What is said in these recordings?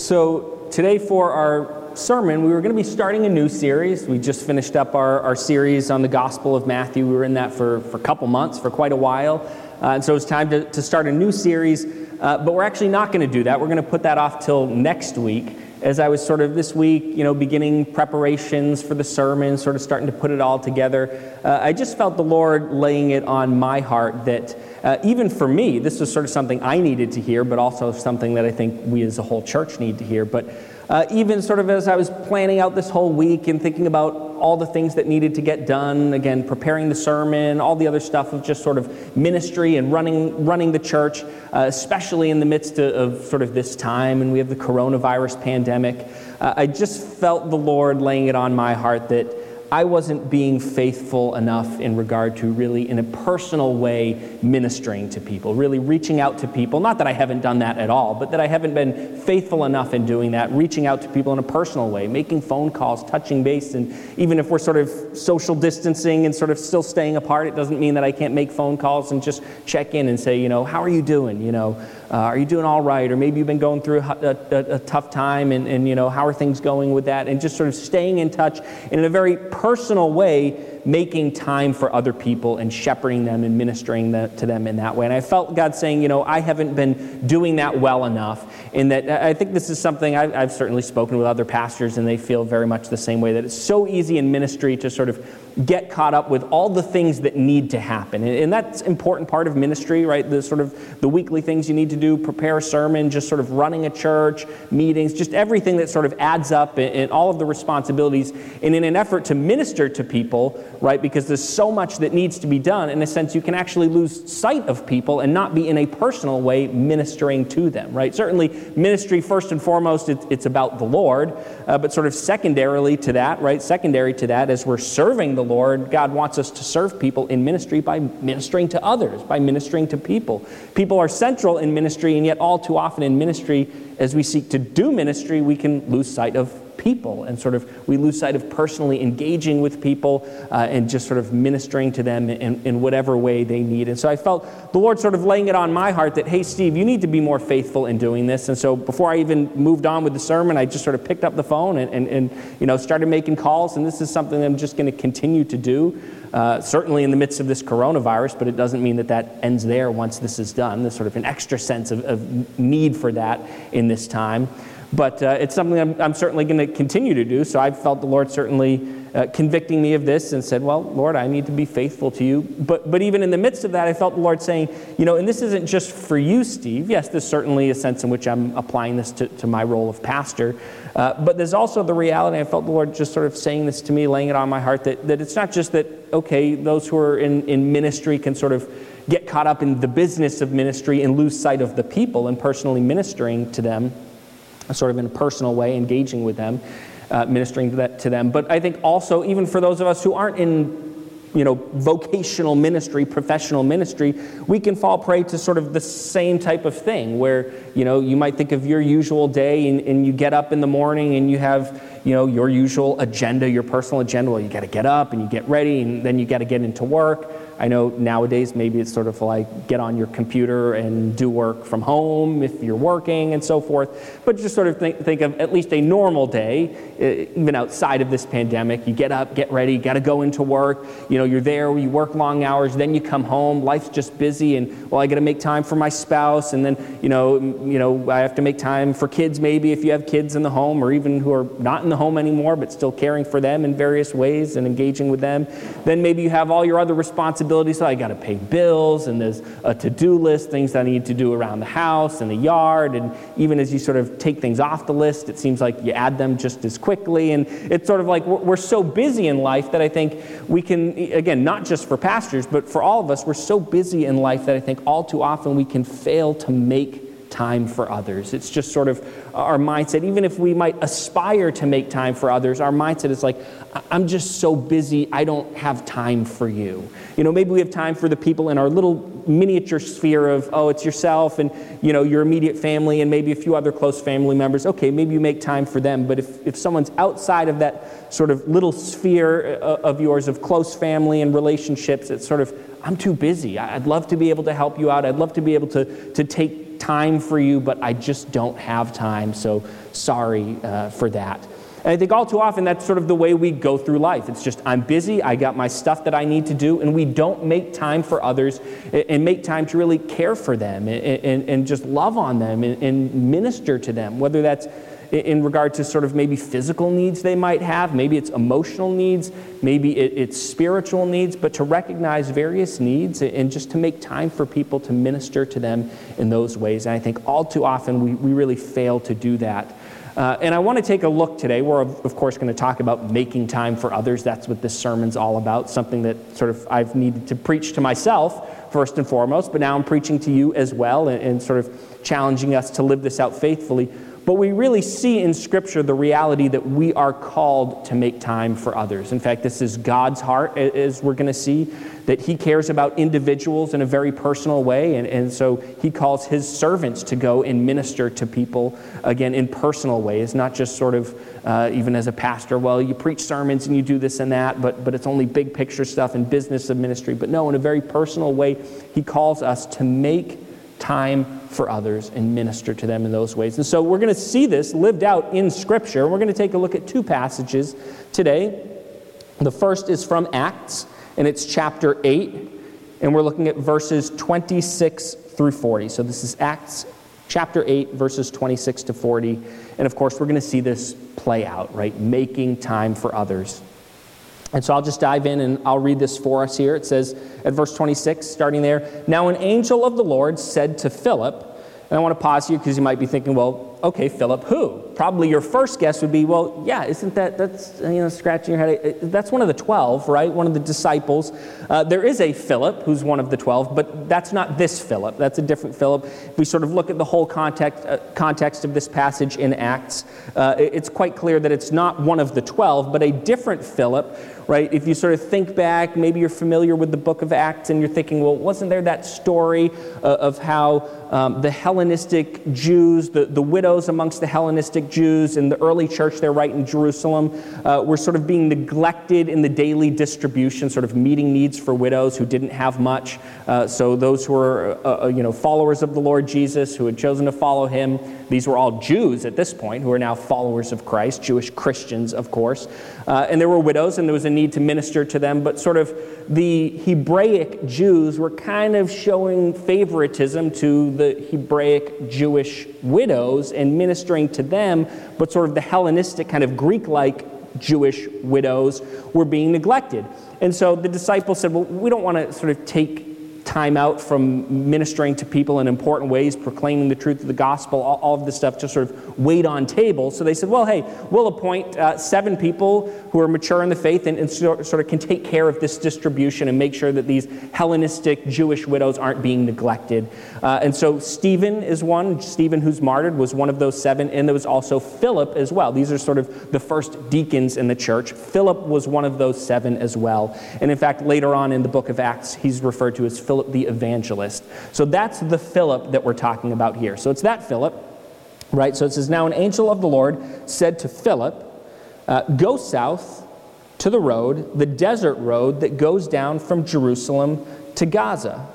So, today for our sermon, we were going to be starting a new series. We just finished up our, our series on the Gospel of Matthew. We were in that for, for a couple months, for quite a while. Uh, and so it's time to, to start a new series. Uh, but we're actually not going to do that. We're going to put that off till next week. As I was sort of this week, you know, beginning preparations for the sermon, sort of starting to put it all together, uh, I just felt the Lord laying it on my heart that uh, even for me, this was sort of something I needed to hear, but also something that I think we as a whole church need to hear. But uh, even sort of as I was planning out this whole week and thinking about all the things that needed to get done, again, preparing the sermon, all the other stuff of just sort of ministry and running, running the church, uh, especially in the midst of, of, sort of this time, and we have the coronavirus pandemic, uh, I just felt the Lord laying it on my heart that I wasn't being faithful enough in regard to really, in a personal way, ministering to people, really reaching out to people. Not that I haven't done that at all, but that I haven't been faithful enough in doing that, reaching out to people in a personal way, making phone calls, touching base. And even if we're sort of social distancing and sort of still staying apart, it doesn't mean that I can't make phone calls and just check in and say, you know, how are you doing? You know, uh, are you doing all right? Or maybe you've been going through a, a, a, tough time and, and, you know, how are things going with that? And just sort of staying in touch in a very personal way making time for other people and shepherding them and ministering to them in that way. And I felt God saying, you know, I haven't been doing that well enough. In that, I think this is something I've, I've certainly spoken with other pastors, and they feel very much the same way that it's so easy in ministry to sort of get caught up with all the things that need to happen. And, that's important part of ministry, right? The sort of the weekly things you need to do, prepare a sermon, just sort of running a church, meetings, just everything that sort of adds up and all of the responsibilities. And in an effort to minister to people, right? Because there's so much that needs to be done. In a sense, you can actually lose sight of people and not be in a personal way ministering to them, right? Certainly, ministry, first and foremost, it, it's about the Lord, uh, but sort of secondarily to that, right? Secondary to that, as we're serving the Lord, God wants us to serve people in ministry by ministering to others, by ministering to people. People are central in ministry, and yet all too often in ministry, as we seek to do ministry, we can lose sight of people and sort of we lose sight of personally engaging with people uh, and just sort of ministering to them in, in whatever way they need. And so I felt the Lord sort of laying it on my heart that, hey, Steve, you need to be more faithful in doing this. And so before I even moved on with the sermon, I just sort of picked up the phone and, and, and you know, started making calls. And this is something I'm just going to continue to do. Uh, certainly in the midst of this coronavirus, but it doesn't mean that that ends there once this is done. There's sort of an extra sense of, of need for that in this time. But uh, it's something I'm, I'm certainly going to continue to do. So I felt the Lord certainly uh, convicting me of this and said, Well, Lord, I need to be faithful to you. But, but even in the midst of that, I felt the Lord saying, You know, and this isn't just for you, Steve. Yes, there's certainly a sense in which I'm applying this to, to my role of pastor. Uh, but there's also the reality, I felt the Lord just sort of saying this to me, laying it on my heart, that, that it's not just that, okay, those who are in, in ministry can sort of get caught up in the business of ministry and lose sight of the people and personally ministering to them sort of in a personal way, engaging with them, uh, ministering to, that, to them. But I think also, even for those of us who aren't in you know, vocational ministry, professional ministry, we can fall prey to sort of the same type of thing where, you know, you might think of your usual day and, and you get up in the morning and you have, you know, your usual agenda, your personal agenda. Well, you got to get up and you get ready and then you got to get into work. I know nowadays maybe it's sort of like get on your computer and do work from home if you're working and so forth. But just sort of think, think of at least a normal day, Uh, even outside of this pandemic. You get up, get ready, got to go into work. You know, you're there, you work long hours, then you come home. Life's just busy, and well, I got to make time for my spouse, and then you know, you know, I have to make time for kids maybe if you have kids in the home, or even who are not in the home anymore, but still caring for them in various ways and engaging with them. Then maybe you have all your other responsibilities. So I got to pay bills, and there's a to do list, things that I need to do around the house and the yard. And even as you sort of take things off the list, it seems like you add them just as quickly. And it's sort of like we're, we're so busy in life that I think we can, again, not just for pastors, but for all of us, we're so busy in life that I think all too often we can fail to make time for others. It's just sort of our mindset. Even if we might aspire to make time for others, our mindset is like, I'm just so busy, I don't have time for you. You know, maybe we have time for the people in our little miniature sphere of, oh, it's yourself and, you know, your immediate family and maybe a few other close family members. Okay, maybe you make time for them. But if, if someone's outside of that sort of little sphere uh, of yours of close family and relationships, it's sort of, I'm too busy. I'd love to be able to help you out. I'd love to be able to, to take time for you, but I just don't have time, so sorry uh, for that. And I think all too often that's sort of the way we go through life. It's just, I'm busy, I got my stuff that I need to do, and we don't make time for others and make time to really care for them and, and, and just love on them and, and minister to them, whether that's in regard to sort of maybe physical needs they might have, maybe it's emotional needs, maybe it's spiritual needs, but to recognize various needs and just to make time for people to minister to them in those ways. And I think all too often we, we really fail to do that. Uh, and I want to take a look today. We're, of course, going to talk about making time for others. That's what this sermon's all about, something that sort of I've needed to preach to myself first and foremost, but now I'm preaching to you as well and, and sort of challenging us to live this out faithfully. But we really see in Scripture the reality that we are called to make time for others. In fact, this is God's heart, as we're going to see, that He cares about individuals in a very personal way. And, and so He calls His servants to go and minister to people, again, in personal ways, not just sort of uh, even as a pastor, well, you preach sermons and you do this and that, but, but it's only big picture stuff and business of ministry. But no, in a very personal way, He calls us to make time for others and minister to them in those ways. And so we're going to see this lived out in Scripture. We're going to take a look at two passages today. The first is from Acts, and it's chapter 8, and we're looking at verses 26 through 40. So this is Acts chapter 8, verses 26 to 40. And of course, we're going to see this play out, right? Making time for others. And so I'll just dive in and I'll read this for us here. It says at verse 26, starting there Now an angel of the Lord said to Philip, and I want to pause here because you might be thinking, well, okay, Philip, who? Probably your first guess would be, well, yeah, isn't that, that's, you know, scratching your head. That's one of the 12, right? One of the disciples. Uh, there is a Philip who's one of the 12, but that's not this Philip. That's a different Philip. If we sort of look at the whole context, uh, context of this passage in Acts, uh, it's quite clear that it's not one of the 12, but a different Philip right? If you sort of think back, maybe you're familiar with the book of Acts and you're thinking, well, wasn't there that story uh, of how um, the Hellenistic Jews, the, the widows amongst the Hellenistic Jews in the early church there, right in Jerusalem, uh, were sort of being neglected in the daily distribution, sort of meeting needs for widows who didn't have much. Uh, so those who were, uh, uh, you know, followers of the Lord Jesus, who had chosen to follow him, these were all Jews at this point who are now followers of Christ, Jewish Christians, of course. Uh, and there were widows, and there was a need to minister to them, but sort of the Hebraic Jews were kind of showing favoritism to the Hebraic Jewish widows and ministering to them, but sort of the Hellenistic, kind of Greek like Jewish widows were being neglected. And so the disciples said, Well, we don't want to sort of take time out from ministering to people in important ways, proclaiming the truth of the gospel, all, all of this stuff just sort of wait on tables. So they said, well, hey, we'll appoint uh, seven people who are mature in the faith and, and sort, sort of can take care of this distribution and make sure that these Hellenistic Jewish widows aren't being neglected. Uh, and so Stephen is one. Stephen, who's martyred, was one of those seven. And there was also Philip as well. These are sort of the first deacons in the church. Philip was one of those seven as well. And in fact, later on in the book of Acts, he's referred to as Philip Philip the evangelist. So that's the Philip that we're talking about here. So it's that Philip, right? So it says, Now an angel of the Lord said to Philip, uh, Go south to the road, the desert road that goes down from Jerusalem to Gaza.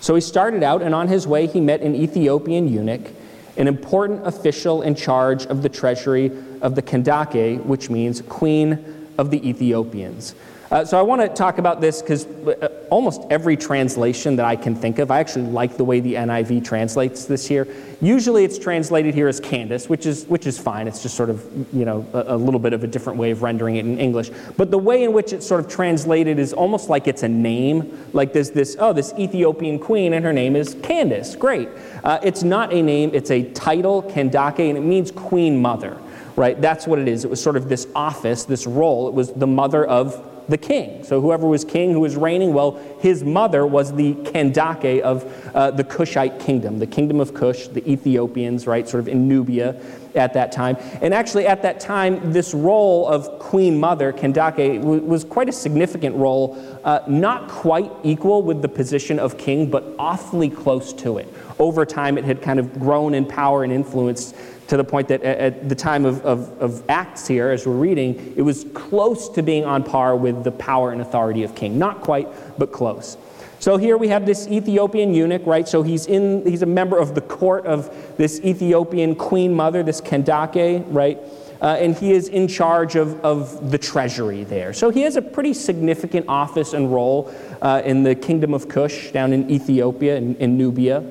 So he started out, and on his way, he met an Ethiopian eunuch, an important official in charge of the treasury of the Kandake, which means Queen of the Ethiopians. Uh, so I want to talk about this because uh, almost every translation that I can think of, I actually like the way the NIV translates this here. Usually it's translated here as Candace, which is, which is fine. It's just sort of, you know, a, a little bit of a different way of rendering it in English. But the way in which it's sort of translated is almost like it's a name. Like there's this, oh, this Ethiopian queen and her name is Candace. Great. Uh, it's not a name, it's a title, Kandake, and it means queen mother right? That's what it is. It was sort of this office, this role. It was the mother of the king. So whoever was king, who was reigning, well, his mother was the Kandake of uh, the Cushite kingdom, the kingdom of Cush, the Ethiopians, right, sort of in Nubia at that time. And actually, at that time, this role of queen mother, Kandake, was quite a significant role, uh, not quite equal with the position of king, but awfully close to it. Over time, it had kind of grown in power and influence to the point that at the time of, of, of, Acts here, as we're reading, it was close to being on par with the power and authority of king. Not quite, but close. So here we have this Ethiopian eunuch, right? So he's in he's a member of the court of this Ethiopian queen mother, this Kandake, right? Uh, and he is in charge of, of the treasury there. So he has a pretty significant office and role uh, in the kingdom of Cush down in Ethiopia and in, in Nubia.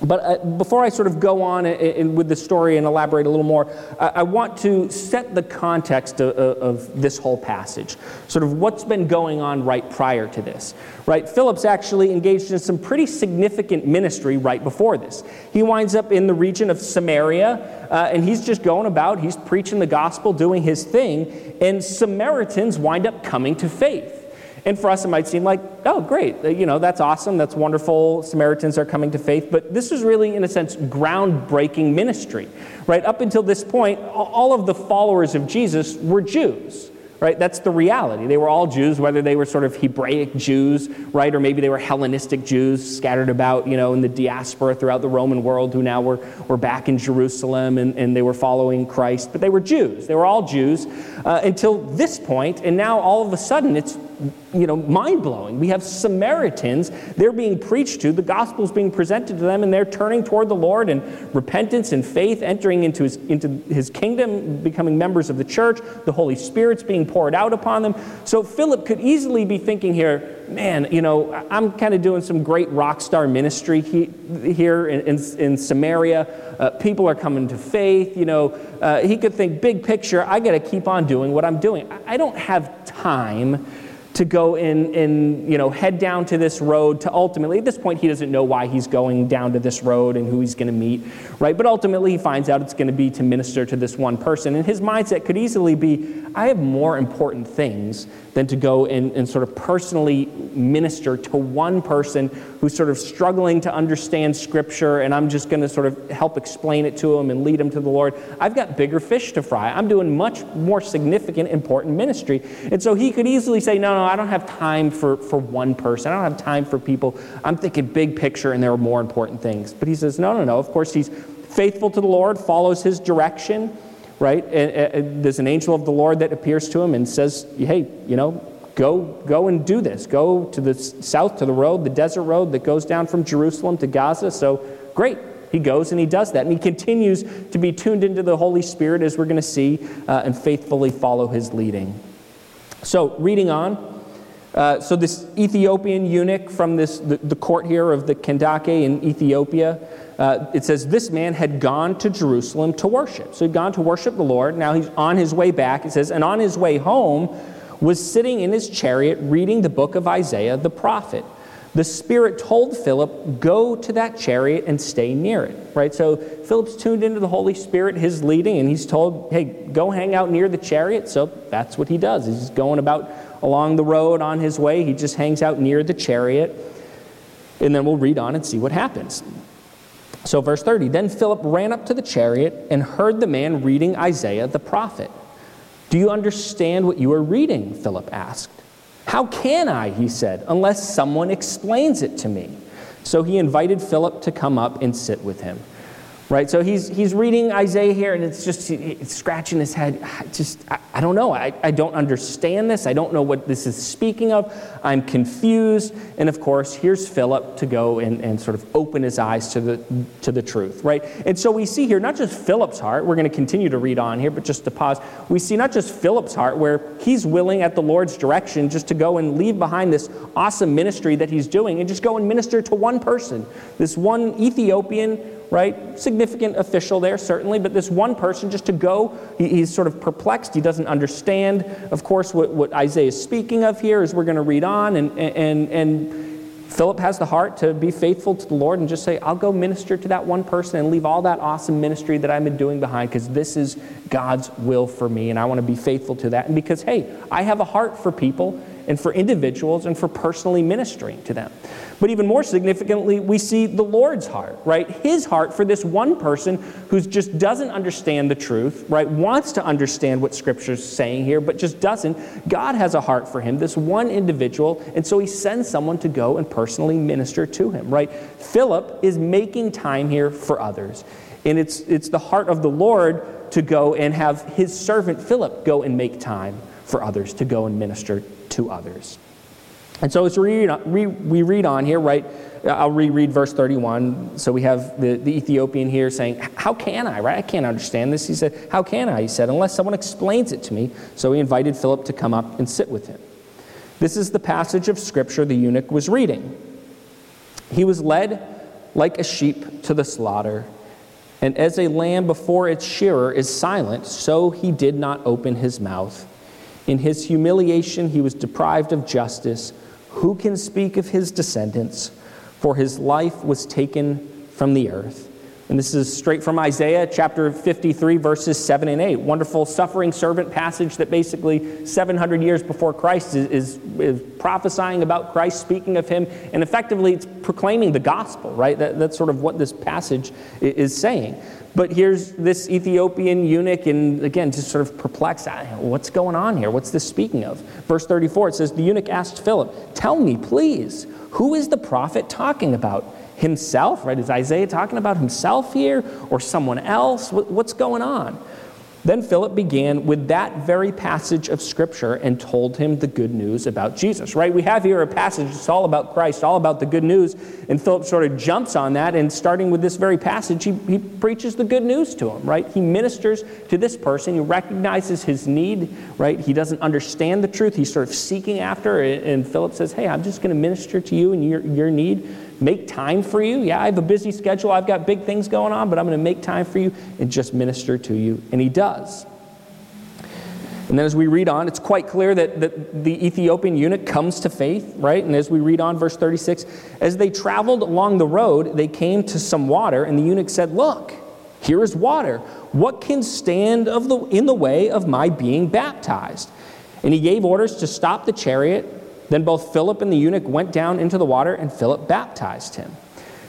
But uh, before I sort of go on with the story and elaborate a little more, I, I want to set the context of, of, this whole passage, sort of what's been going on right prior to this. Right, Philip's actually engaged in some pretty significant ministry right before this. He winds up in the region of Samaria, uh, and he's just going about, he's preaching the gospel, doing his thing, and Samaritans wind up coming to faith. And for us, it might seem like, oh, great, you know, that's awesome, that's wonderful. Samaritans are coming to faith. But this is really, in a sense, groundbreaking ministry, right? Up until this point, all of the followers of Jesus were Jews right? That's the reality. They were all Jews, whether they were sort of Hebraic Jews, right, or maybe they were Hellenistic Jews scattered about, you know, in the diaspora throughout the Roman world who now were, were back in Jerusalem and, and they were following Christ. But they were Jews. They were all Jews uh, until this point, and now all of a sudden it's you know, mind blowing. We have Samaritans, they're being preached to, the gospel is being presented to them, and they're turning toward the Lord and repentance and faith, entering into his, into his kingdom, becoming members of the church. The Holy Spirit's being poured out upon them. So Philip could easily be thinking here, man, you know, I'm kind of doing some great rock star ministry he, here in, in, in Samaria. Uh, people are coming to faith. You know, uh, he could think, big picture, I got to keep on doing what I'm doing. I don't have time to go in and you know head down to this road to ultimately at this point he doesn't know why he's going down to this road and who he's going to meet right? But ultimately he finds out it's going to be to minister to this one person. And his mindset could easily be i have more important things than to go and, and sort of personally minister to one person who's sort of struggling to understand Scripture, and I'm just going to sort of help explain it to him and lead him to the Lord. I've got bigger fish to fry. I'm doing much more significant, important ministry. And so he could easily say, No, no, I don't have time for, for one person. I don't have time for people. I'm thinking big picture, and there are more important things. But he says, No, no, no. Of course, he's faithful to the Lord, follows his direction right? And, and there's an angel of the Lord that appears to him and says, hey, you know, go, go and do this. Go to the south to the road, the desert road that goes down from Jerusalem to Gaza. So great. He goes and he does that. And he continues to be tuned into the Holy Spirit, as we're going to see, uh, and faithfully follow his leading. So, reading on. Uh, so, this Ethiopian eunuch from this, the, the court here of the Kandake in Ethiopia, uh, it says this man had gone to Jerusalem to worship. So he'd gone to worship the Lord. Now he's on his way back. It says, and on his way home was sitting in his chariot reading the book of Isaiah the prophet. The Spirit told Philip, Go to that chariot and stay near it. Right? So Philip's tuned into the Holy Spirit, his leading, and he's told, Hey, go hang out near the chariot. So that's what he does. He's going about along the road on his way. He just hangs out near the chariot. And then we'll read on and see what happens. So, verse 30 Then Philip ran up to the chariot and heard the man reading Isaiah the prophet. Do you understand what you are reading? Philip asked. How can I, he said, unless someone explains it to me? So he invited Philip to come up and sit with him right? So he's, he's reading Isaiah here, and it's just it's scratching his head. I just, I, I, don't know. I, I don't understand this. I don't know what this is speaking of. I'm confused. And of course, here's Philip to go and, and sort of open his eyes to the, to the truth, right? And so we see here not just Philip's heart, we're going to continue to read on here, but just to pause, we see not just Philip's heart, where he's willing at the Lord's direction just to go and leave behind this awesome ministry that he's doing and just go and minister to one person, this one Ethiopian right? Significant official there, certainly, but this one person just to go, he, he's sort of perplexed. He doesn't understand, of course, what, what Isaiah is speaking of here, as we're going to read on. And, and, and Philip has the heart to be faithful to the Lord and just say, I'll go minister to that one person and leave all that awesome ministry that I've been doing behind because this is God's will for me and I want to be faithful to that. And because, hey, I have a heart for people and for individuals and for personally ministering to them. But even more significantly, we see the Lord's heart, right? His heart for this one person who just doesn't understand the truth, right? Wants to understand what Scripture's saying here, but just doesn't. God has a heart for him, this one individual, and so he sends someone to go and personally minister to him, right? Philip is making time here for others. And it's, it's the heart of the Lord to go and have his servant Philip go and make time for others, to go and minister to others. And so as we read, we read on here, right? I'll reread verse 31. So we have the, the Ethiopian here saying, How can I, right? I can't understand this. He said, How can I? He said, Unless someone explains it to me. So he invited Philip to come up and sit with him. This is the passage of Scripture the eunuch was reading. He was led like a sheep to the slaughter, and as a lamb before its shearer is silent, so he did not open his mouth. In his humiliation, he was deprived of justice. Who can speak of his descendants? For his life was taken from the earth. And this is straight from Isaiah chapter 53, verses 7 and 8. Wonderful suffering servant passage that basically 700 years before Christ is, is, is, prophesying about Christ, speaking of him, and effectively it's proclaiming the gospel, right? That, that's sort of what this passage is saying. But here's this Ethiopian eunuch, and again, just sort of perplexed. Ah, what's going on here? What's this speaking of? Verse 34, it says, The eunuch asked Philip, Tell me, please, who is the prophet talking about? himself, right? Is Isaiah talking about himself here or someone else? What's going on? Then Philip began with that very passage of Scripture and told him the good news about Jesus, right? We have here a passage that's all about Christ, all about the good news, and Philip sort of jumps on that, and starting with this very passage, he, he preaches the good news to him, right? He ministers to this person, he recognizes his need, right? He doesn't understand the truth, he's sort of seeking after, and Philip says, Hey, I'm just going to minister to you and your, your need make time for you. Yeah, I have a busy schedule, I've got big things going on, but I'm going to make time for you and just minister to you. And he does. And then as we read on, it's quite clear that, that the Ethiopian eunuch comes to faith, right? And as we read on, verse 36, as they traveled along the road, they came to some water, and the eunuch said, Look, here is water. What can stand of the, in the way of my being baptized? And he gave orders to stop the chariot then both Philip and the eunuch went down into the water, and Philip baptized him.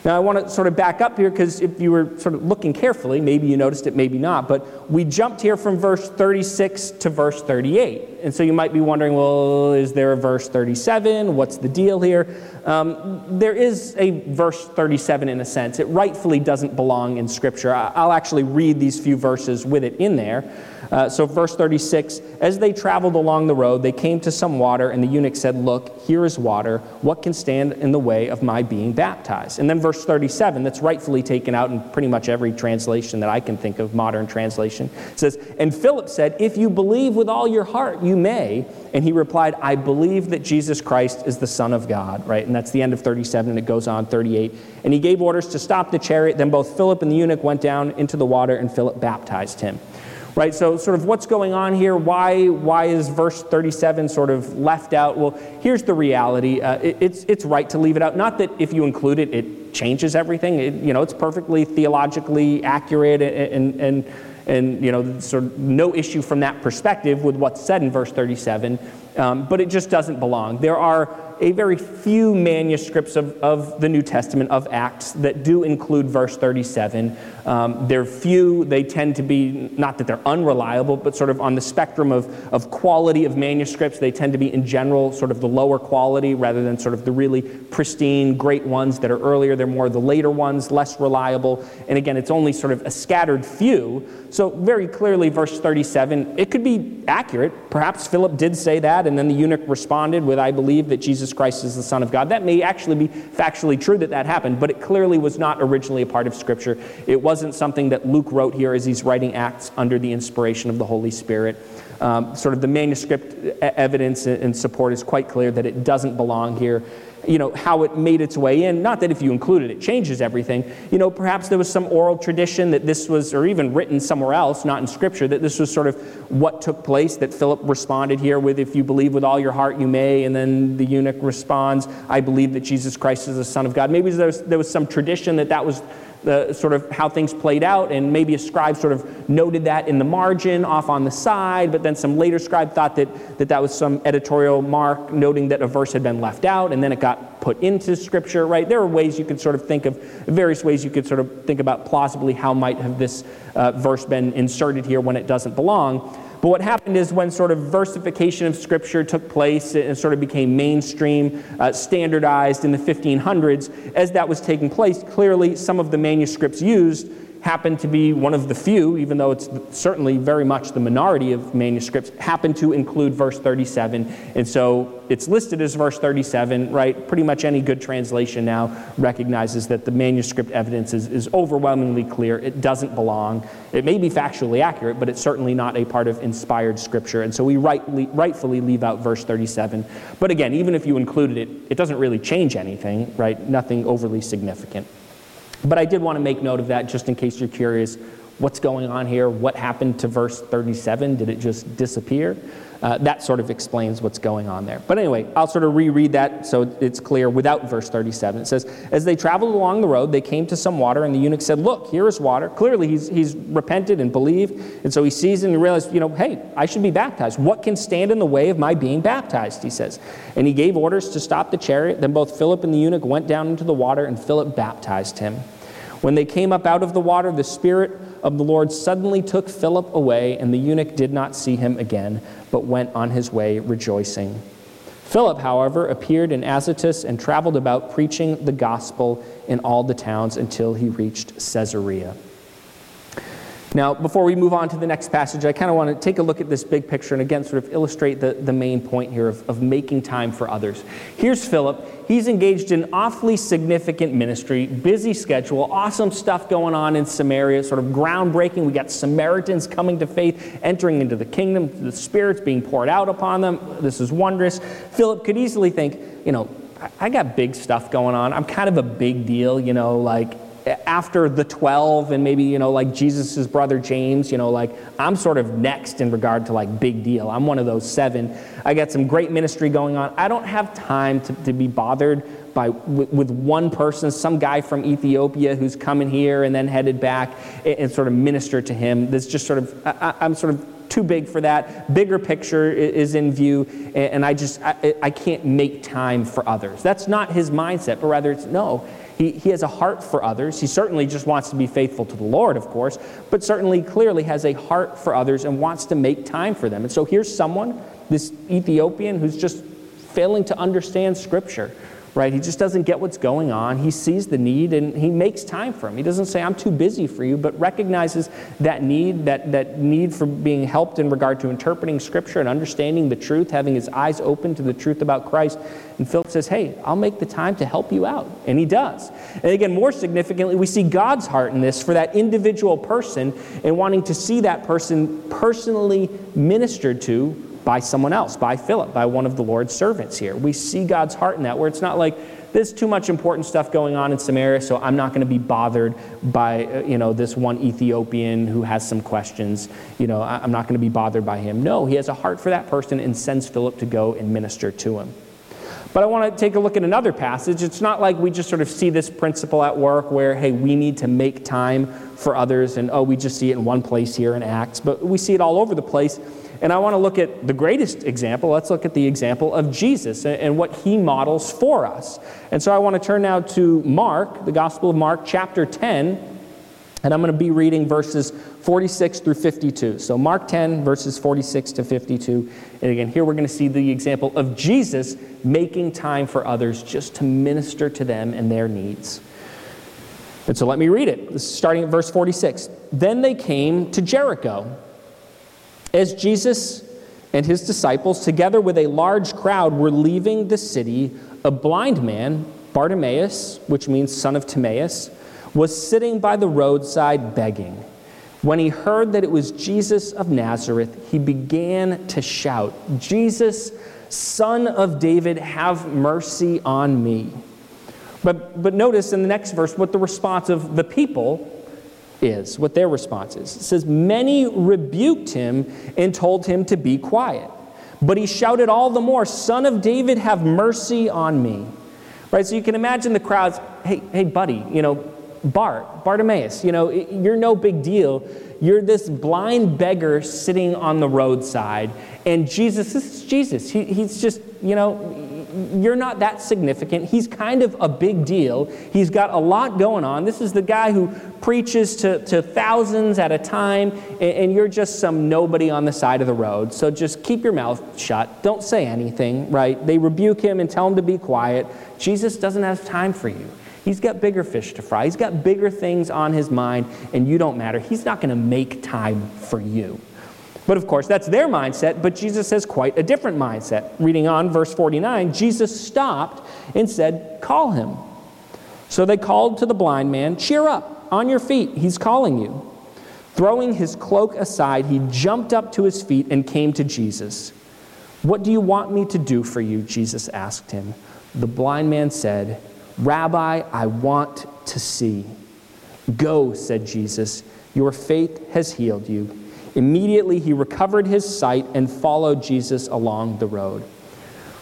Now, I want to sort of back up here because if you were sort of looking carefully, maybe you noticed it, maybe not, but we jumped here from verse 36 to verse 38. And so you might be wondering, well, is there a verse 37? What's the deal here? Um, there is a verse 37 in a sense. It rightfully doesn't belong in Scripture. I'll actually read these few verses with it in there. Uh, so, verse 36 As they traveled along the road, they came to some water, and the eunuch said, Look, here is water. What can stand in the way of my being baptized? And then verse 37, that's rightfully taken out in pretty much every translation that I can think of, modern translation, says, And Philip said, If you believe with all your heart, you may. And he replied, I believe that Jesus Christ is the Son of God, right? And that's the end of 37, and it goes on 38. And he gave orders to stop the chariot. Then both Philip and the eunuch went down into the water, and Philip baptized him right? So, sort of what's going on here? Why, why is verse 37 sort of left out? Well, here's the reality uh, it, it's, it's right to leave it out. Not that if you include it, it changes everything. It, you know, it's perfectly theologically accurate and, and, and, and, you know, sort of no issue from that perspective with what's said in verse 37, um, but it just doesn't belong. There are a very few manuscripts of, of the New Testament, of Acts, that do include verse 37. Um, they're few. They tend to be, not that they're unreliable, but sort of on the spectrum of, of quality of manuscripts, they tend to be, in general, sort of the lower quality rather than sort of the really pristine, great ones that are earlier. They're more the later ones, less reliable. And again, it's only sort of a scattered few. So, very clearly, verse 37, it could be accurate. Perhaps Philip did say that, and then the eunuch responded with, I believe that Jesus Christ is the Son of God. That may actually be factually true that that happened, but it clearly was not originally a part of Scripture. It wasn't something that Luke wrote here as he's writing Acts under the inspiration of the Holy Spirit. Um, sort of the manuscript evidence and support is quite clear that it doesn't belong here you know, how it made its way in. Not that if you include it, it changes everything. You know, perhaps there was some oral tradition that this was, or even written somewhere else, not in Scripture, that this was sort of what took place, that Philip responded here with, if you believe with all your heart, you may. And then the eunuch responds, I believe that Jesus Christ is the Son of God. Maybe there was, there was some tradition that that was the sort of how things played out, and maybe a scribe sort of noted that in the margin off on the side, but then some later scribe thought that that, that was some editorial mark noting that a verse had been left out, and then it got put into scripture, right? There are ways you could sort of think of, various ways you could sort of think about plausibly how might have this uh, verse been inserted here when it doesn't belong. But what happened is when sort of versification of Scripture took place and sort of became mainstream, uh, standardized in the 1500s, as that was taking place, clearly some of the manuscripts used happened to be one of the few, even though it's certainly very much the minority of manuscripts, happen to include verse 37. And so it's listed as verse 37, right? Pretty much any good translation now recognizes that the manuscript evidence is, is overwhelmingly clear. It doesn't belong. It may be factually accurate, but it's certainly not a part of inspired scripture. And so we rightly, rightfully leave out verse 37. But again, even if you included it, it doesn't really change anything, right? Nothing overly significant. But I did want to make note of that just in case you're curious what's going on here? What happened to verse 37? Did it just disappear? Uh, that sort of explains what's going on there. But anyway, I'll sort of reread that so it's clear without verse 37. It says, As they traveled along the road, they came to some water, and the eunuch said, Look, here is water. Clearly, he's, he's repented and believed. And so he sees it and realizes, you know, hey, I should be baptized. What can stand in the way of my being baptized? He says. And he gave orders to stop the chariot. Then both Philip and the eunuch went down into the water, and Philip baptized him. When they came up out of the water, the Spirit of the Lord suddenly took Philip away, and the eunuch did not see him again, but went on his way rejoicing. Philip, however, appeared in Azotus and traveled about preaching the gospel in all the towns until he reached Caesarea. Now, before we move on to the next passage, I kind of want to take a look at this big picture and again sort of illustrate the, the main point here of, of making time for others. Here's Philip. He's engaged in awfully significant ministry, busy schedule, awesome stuff going on in Samaria, sort of groundbreaking. We got Samaritans coming to faith, entering into the kingdom, the Spirit's being poured out upon them. This is wondrous. Philip could easily think, you know, I got big stuff going on. I'm kind of a big deal, you know, like after the 12 and maybe you know like jesus' brother james you know like i'm sort of next in regard to like big deal. I'm one of those seven. I got some great ministry going on. I don't have time to, to be bothered by with, with one person some guy from ethiopia who's coming here and then headed back and, and sort of minister to him. That's just sort of I, i'm sort of too big for that. Bigger picture is in view and i just I, I can't make time for others. That's not his mindset but rather it's no he, he has a heart for others. He certainly just wants to be faithful to the Lord, of course, but certainly clearly has a heart for others and wants to make time for them. And so here's someone, this Ethiopian, who's just failing to understand Scripture right? He just doesn't get what's going on. He sees the need and he makes time for him. He doesn't say, I'm too busy for you, but recognizes that need, that, that need for being helped in regard to interpreting Scripture and understanding the truth, having his eyes open to the truth about Christ. And Philip says, Hey, I'll make the time to help you out. And he does. And again, more significantly, we see God's heart in this for that individual person and wanting to see that person personally ministered to by someone else, by Philip, by one of the Lord's servants here. We see God's heart in that, where it's not like, there's too much important stuff going on in Samaria, so I'm not going to be bothered by, uh, you know, this one Ethiopian who has some questions. You know, I'm not going to be bothered by him. No, he has a heart for that person and sends Philip to go and minister to him. But I want to take a look at another passage. It's not like we just sort of see this principle at work where, hey, we need to make time for others, and oh, we just see it in one place here in Acts, but we see it all over the place and I want to look at the greatest example. Let's look at the example of Jesus and what he models for us. And so I want to turn now to Mark, the Gospel of Mark, chapter 10. And I'm going to be reading verses 46 through 52. So, Mark 10, verses 46 to 52. And again, here we're going to see the example of Jesus making time for others just to minister to them and their needs. And so let me read it. starting at verse 46. Then they came to Jericho. As Jesus and his disciples, together with a large crowd, were leaving the city, a blind man, Bartimaeus, which means son of Timaeus, was sitting by the roadside begging. When he heard that it was Jesus of Nazareth, he began to shout, Jesus, son of David, have mercy on me. But, but notice in the next verse what the response of the people is, what their response is. It says, Many rebuked him and told him to be quiet. But he shouted all the more, Son of David, have mercy on me. Right? So you can imagine the crowds, hey, hey, buddy, you know, Bart, Bartimaeus, you know, you're no big deal. You're this blind beggar sitting on the roadside, and Jesus, this is Jesus. He, he's just, you know, you're not that significant. He's kind of a big deal. He's got a lot going on. This is the guy who preaches to, to thousands at a time, and, and you're just some nobody on the side of the road. So just keep your mouth shut. Don't say anything, right? They rebuke him and tell him to be quiet. Jesus doesn't have time for you. He's got bigger fish to fry. He's got bigger things on his mind, and you don't matter. He's not going to make time for you. But of course, that's their mindset, but Jesus has quite a different mindset. Reading on, verse 49, Jesus stopped and said, Call him. So they called to the blind man, Cheer up, on your feet, he's calling you. Throwing his cloak aside, he jumped up to his feet and came to Jesus. What do you want me to do for you? Jesus asked him. The blind man said, Rabbi, I want to see. Go, said Jesus. Your faith has healed you. Immediately he recovered his sight and followed Jesus along the road.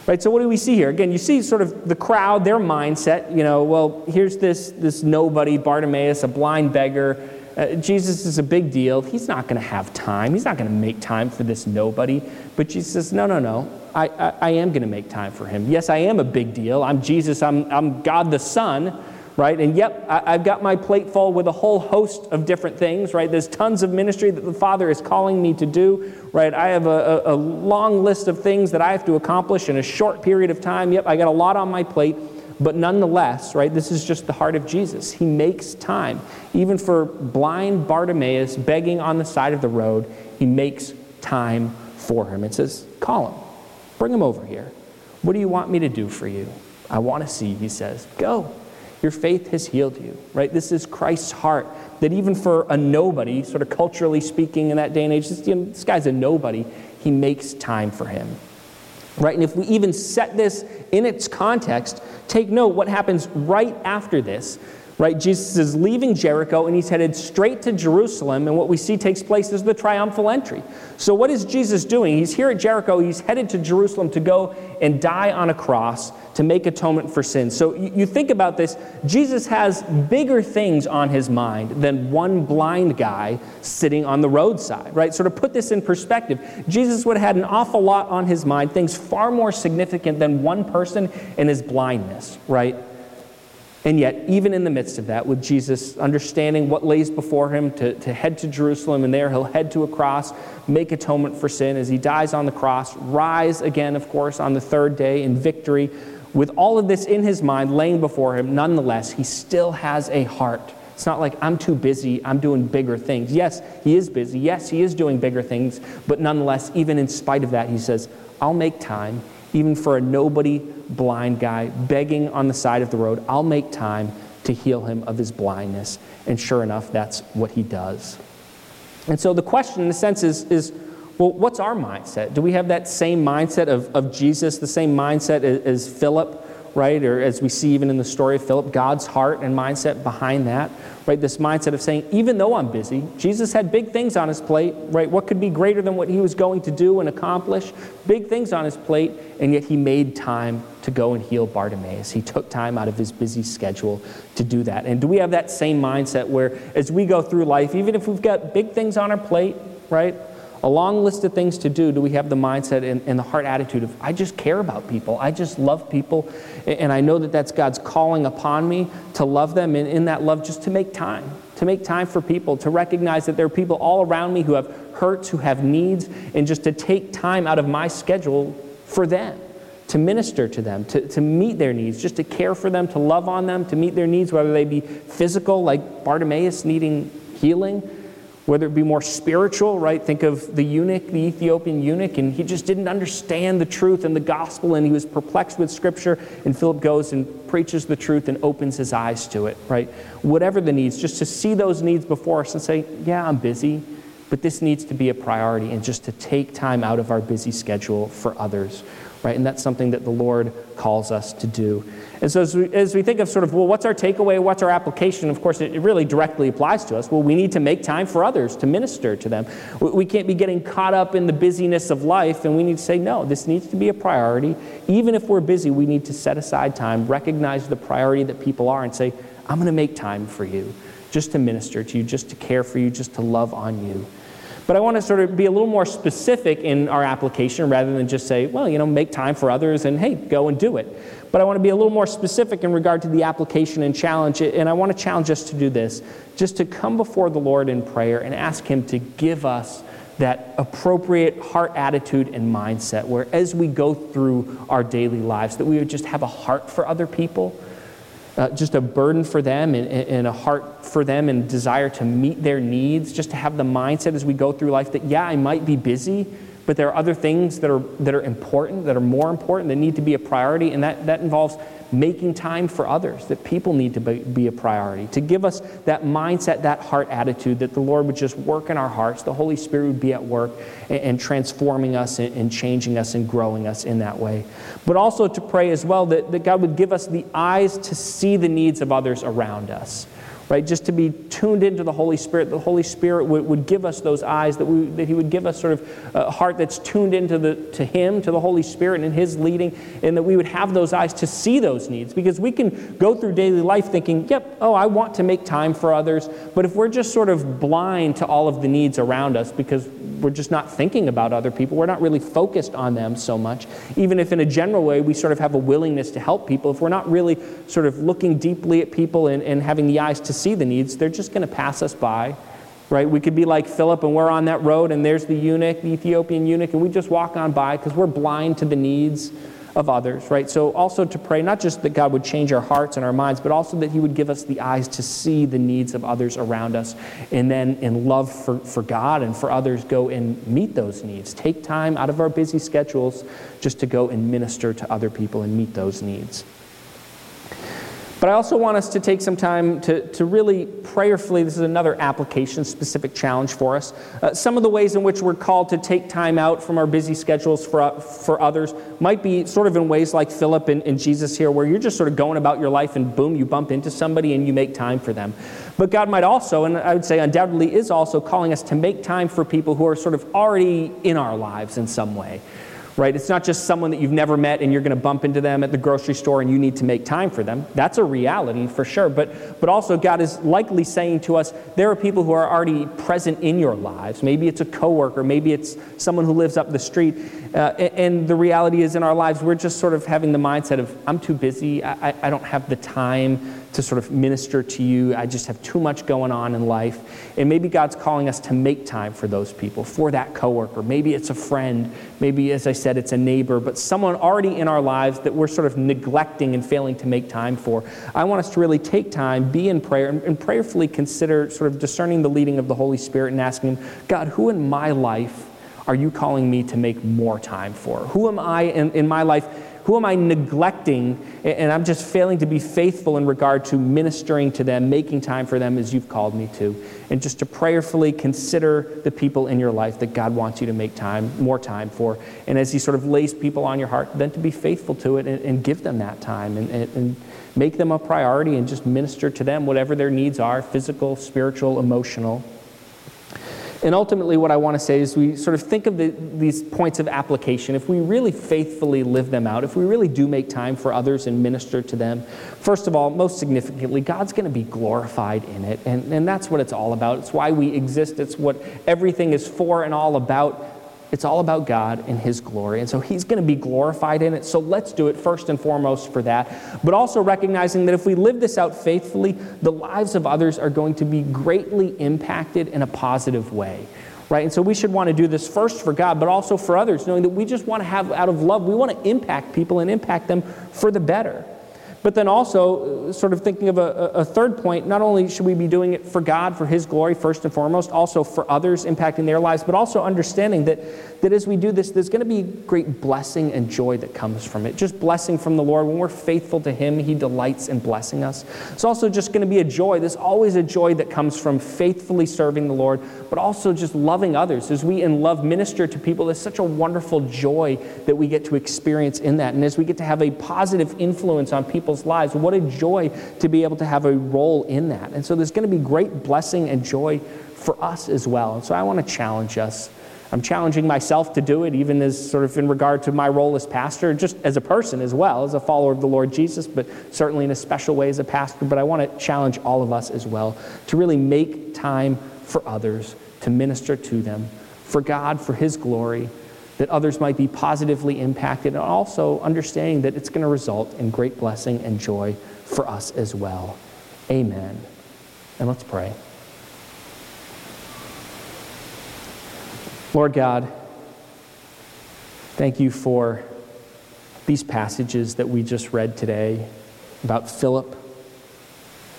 Right, so what do we see here? Again, you see sort of the crowd, their mindset, you know, well, here's this, this nobody, Bartimaeus, a blind beggar. Uh, Jesus is a big deal. He's not going to have time. He's not going to make time for this nobody. But Jesus says, no, no, no. I, I, I am going to make time for him. Yes, I am a big deal. I'm Jesus. I'm, I'm God the Son right? And yep, I, have got my plate full with a whole host of different things, right? There's tons of ministry that the Father is calling me to do, right? I have a, a, a long list of things that I have to accomplish in a short period of time. Yep, I got a lot on my plate. But nonetheless, right, this is just the heart of Jesus. He makes time. Even for blind Bartimaeus begging on the side of the road, he makes time for him. It says, Call him, bring him over here. What do you want me to do for you? I want to see, he says. Go. Your faith has healed you, right? This is Christ's heart. That even for a nobody, sort of culturally speaking in that day and age, this, you know, this guy's a nobody, he makes time for him. Right? And if we even set this in its context, take note what happens right after this right? Jesus is leaving Jericho and he's headed straight to Jerusalem, and what we see takes place is the triumphal entry. So, what is Jesus doing? He's here at Jericho, he's headed to Jerusalem to go and die on a cross to make atonement for sin. So, you think about this Jesus has bigger things on his mind than one blind guy sitting on the roadside, right? So, to put this in perspective, Jesus would have had an awful lot on his mind, things far more significant than one person and his blindness, right? And yet, even in the midst of that, with Jesus understanding what lays before him to, to head to Jerusalem, and there he'll head to a cross, make atonement for sin as he dies on the cross, rise again, of course, on the third day in victory. With all of this in his mind laying before him, nonetheless, he still has a heart. It's not like I'm too busy, I'm doing bigger things. Yes, he is busy. Yes, he is doing bigger things. But nonetheless, even in spite of that, he says, I'll make time, even for a nobody blind guy begging on the side of the road, I'll make time to heal him of his blindness. And sure enough, that's what he does. And so the question, in a sense, is, is well, what's our mindset? Do we have that same mindset of, of Jesus, the same mindset as, as Philip? Right? Or as we see even in the story of Philip, God's heart and mindset behind that, right? This mindset of saying, even though I'm busy, Jesus had big things on his plate, right? What could be greater than what he was going to do and accomplish? Big things on his plate, and yet he made time to go and heal Bartimaeus. He took time out of his busy schedule to do that. And do we have that same mindset where as we go through life, even if we've got big things on our plate, right? A long list of things to do, do we have the mindset and, and, the heart attitude of, I just care about people. I just love people. And I know that that's God's calling upon me to love them. And in that love, just to make time, to make time for people, to recognize that there are people all around me who have hurts, who have needs, and just to take time out of my schedule for them. To minister to them, to, to meet their needs, just to care for them, to love on them, to meet their needs, whether they be physical, like Bartimaeus needing healing, whether it be more spiritual, right? Think of the eunuch, the Ethiopian eunuch, and he just didn't understand the truth and the gospel, and he was perplexed with Scripture. And Philip goes and preaches the truth and opens his eyes to it, right? Whatever the needs, just to see those needs before us and say, Yeah, I'm busy, but this needs to be a priority, and just to take time out of our busy schedule for others, right? And that's something that the Lord calls us to do. And so, as we, as we, think of sort of, well, what's our takeaway? What's our application? Of course, it, really directly applies to us. Well, we need to make time for others, to minister to them. We can't be getting caught up in the busyness of life, and we need to say, no, this needs to be a priority. Even if we're busy, we need to set aside time, recognize the priority that people are, and say, I'm going to make time for you, just to minister to you, just to care for you, just to love on you. But I want to sort of be a little more specific in our application rather than just say, well, you know, make time for others and hey, go and do it. But I want to be a little more specific in regard to the application and challenge. And I want to challenge us to do this just to come before the Lord in prayer and ask Him to give us that appropriate heart attitude and mindset where as we go through our daily lives that we would just have a heart for other people uh, just a burden for them and, and, a heart for them and desire to meet their needs, just to have the mindset as we go through life that, yeah, I might be busy, but there are other things that are, that are important, that are more important, that need to be a priority, and that, that involves making time for others, that people need to be, a priority, to give us that mindset, that heart attitude, that the Lord would just work in our hearts, the Holy Spirit would be at work and, and transforming us and, and, changing us and growing us in that way. But also to pray as well that, that God would give us the eyes to see the needs of others around us right? Just to be tuned into the Holy Spirit. The Holy Spirit would, would give us those eyes, that, we, that He would give us sort of a heart that's tuned into the, to Him, to the Holy Spirit and His leading, and that we would have those eyes to see those needs. Because we can go through daily life thinking, yep, oh, I want to make time for others. But if we're just sort of blind to all of the needs around us because we're just not thinking about other people, we're not really focused on them so much, even if in a general way we sort of have a willingness to help people, if we're not really sort of looking deeply at people and, and having the eyes to see the needs, they're just going to pass us by, right? We could be like Philip and we're on that road and there's the eunuch, the Ethiopian eunuch, and we just walk on by because we're blind to the needs of others, right? So also to pray, not just that God would change our hearts and our minds, but also that He would give us the eyes to see the needs of others around us. And then in love for, for God and for others, go and meet those needs. Take time out of our busy schedules just to go and minister to other people and meet those needs. But I also want us to take some time to, to really prayerfully, this is another application specific challenge for us. Uh, some of the ways in which we're called to take time out from our busy schedules for, uh, for others might be sort of in ways like Philip and, and Jesus here, where you're just sort of going about your life and boom, you bump into somebody and you make time for them. But God might also, and I would say undoubtedly is also calling us to make time for people who are sort of already in our lives in some way right? It's not just someone that you've never met and you're going to bump into them at the grocery store and you need to make time for them. That's a reality for sure. But, but also, God is likely saying to us there are people who are already present in your lives. Maybe it's a coworker, maybe it's someone who lives up the street. Uh, and the reality is, in our lives, we're just sort of having the mindset of, I'm too busy, I, I don't have the time to sort of minister to you. I just have too much going on in life. And maybe God's calling us to make time for those people, for that coworker. Maybe it's a friend. Maybe, as I said, it's a neighbor, but someone already in our lives that we're sort of neglecting and failing to make time for. I want us to really take time, be in prayer, and prayerfully consider sort of discerning the leading of the Holy Spirit and asking Him, God, who in my life are you calling me to make more time for? Who am I in, in my life? Who am I neglecting? And I'm just failing to be faithful in regard to ministering to them, making time for them as you've called me to. And just to prayerfully consider the people in your life that God wants you to make time, more time for. And as He sort of lays people on your heart, then to be faithful to it and, and give them that time and, and, and make them a priority and just minister to them, whatever their needs are physical, spiritual, emotional. And ultimately, what I want to say is we sort of think of the, these points of application. If we really faithfully live them out, if we really do make time for others and minister to them, first of all, most significantly, God's going to be glorified in it. And, and that's what it's all about. It's why we exist, it's what everything is for and all about. It's all about God and His glory. And so He's going to be glorified in it. So let's do it first and foremost for that. But also recognizing that if we live this out faithfully, the lives of others are going to be greatly impacted in a positive way. Right? And so we should want to do this first for God, but also for others, knowing that we just want to have, out of love, we want to impact people and impact them for the better. But then also, uh, sort of thinking of a, a, third point, not only should we be doing it for God, for His glory, first and foremost, also for others, impacting their lives, but also understanding that that as we do this, there's going to be great blessing and joy that comes from it. Just blessing from the Lord. When we're faithful to Him, He delights in blessing us. It's also just going to be a joy. There's always a joy that comes from faithfully serving the Lord, but also just loving others. As we in love minister to people, there's such a wonderful joy that we get to experience in that. And as we get to have a positive influence on people's lives, what a joy to be able to have a role in that. And so there's going to be great blessing and joy for us as well. And so I want to challenge us I'm challenging myself to do it, even as sort of in regard to my role as pastor, just as a person as well, as a follower of the Lord Jesus, but certainly in a special way as a pastor. But I want to challenge all of us as well to really make time for others, to minister to them, for God, for His glory, that others might be positively impacted, and also understanding that it's going to result in great blessing and joy for us as well. Amen. And let's pray. Lord God, thank you for these passages that we just read today about Philip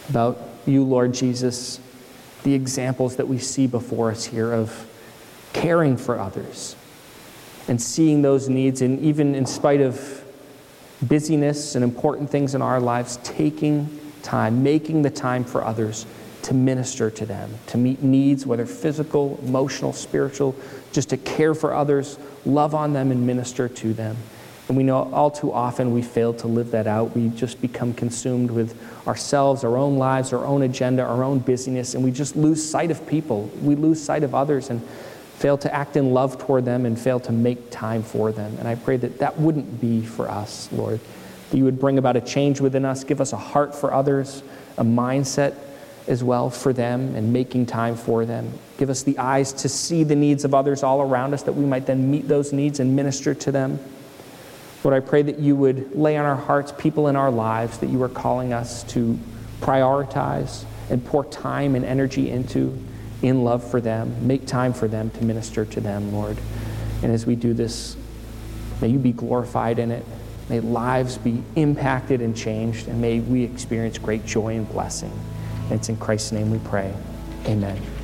about you, Lord Jesus, the examples that we see before us here of caring for others and seeing those needs, and even in spite of busyness and important things in our lives, taking time, making the time for others to minister to them, to meet needs, whether physical, emotional, spiritual, just to care for others, love on them, and minister to them. And we know all too often we fail to live that out. We just become consumed with ourselves, our own lives, our own agenda, our own busyness, and we just lose sight of people. We lose sight of others and fail to act in love toward them and fail to make time for them. And I pray that that wouldn't be for us, Lord. That you would bring about a change within us, give us a heart for others, a mindset as well for them and making time for them. Give us the eyes to see the needs of others all around us that we might then meet those needs and minister to them. Lord, I pray that you would lay on our hearts people in our lives that you are calling us to prioritize and pour time and energy into in love for them. Make time for them to minister to them, Lord. And as we do this, may you be glorified in it. May lives be impacted and changed, and may we experience great joy and blessing. And it's in Christ's name we pray. Amen.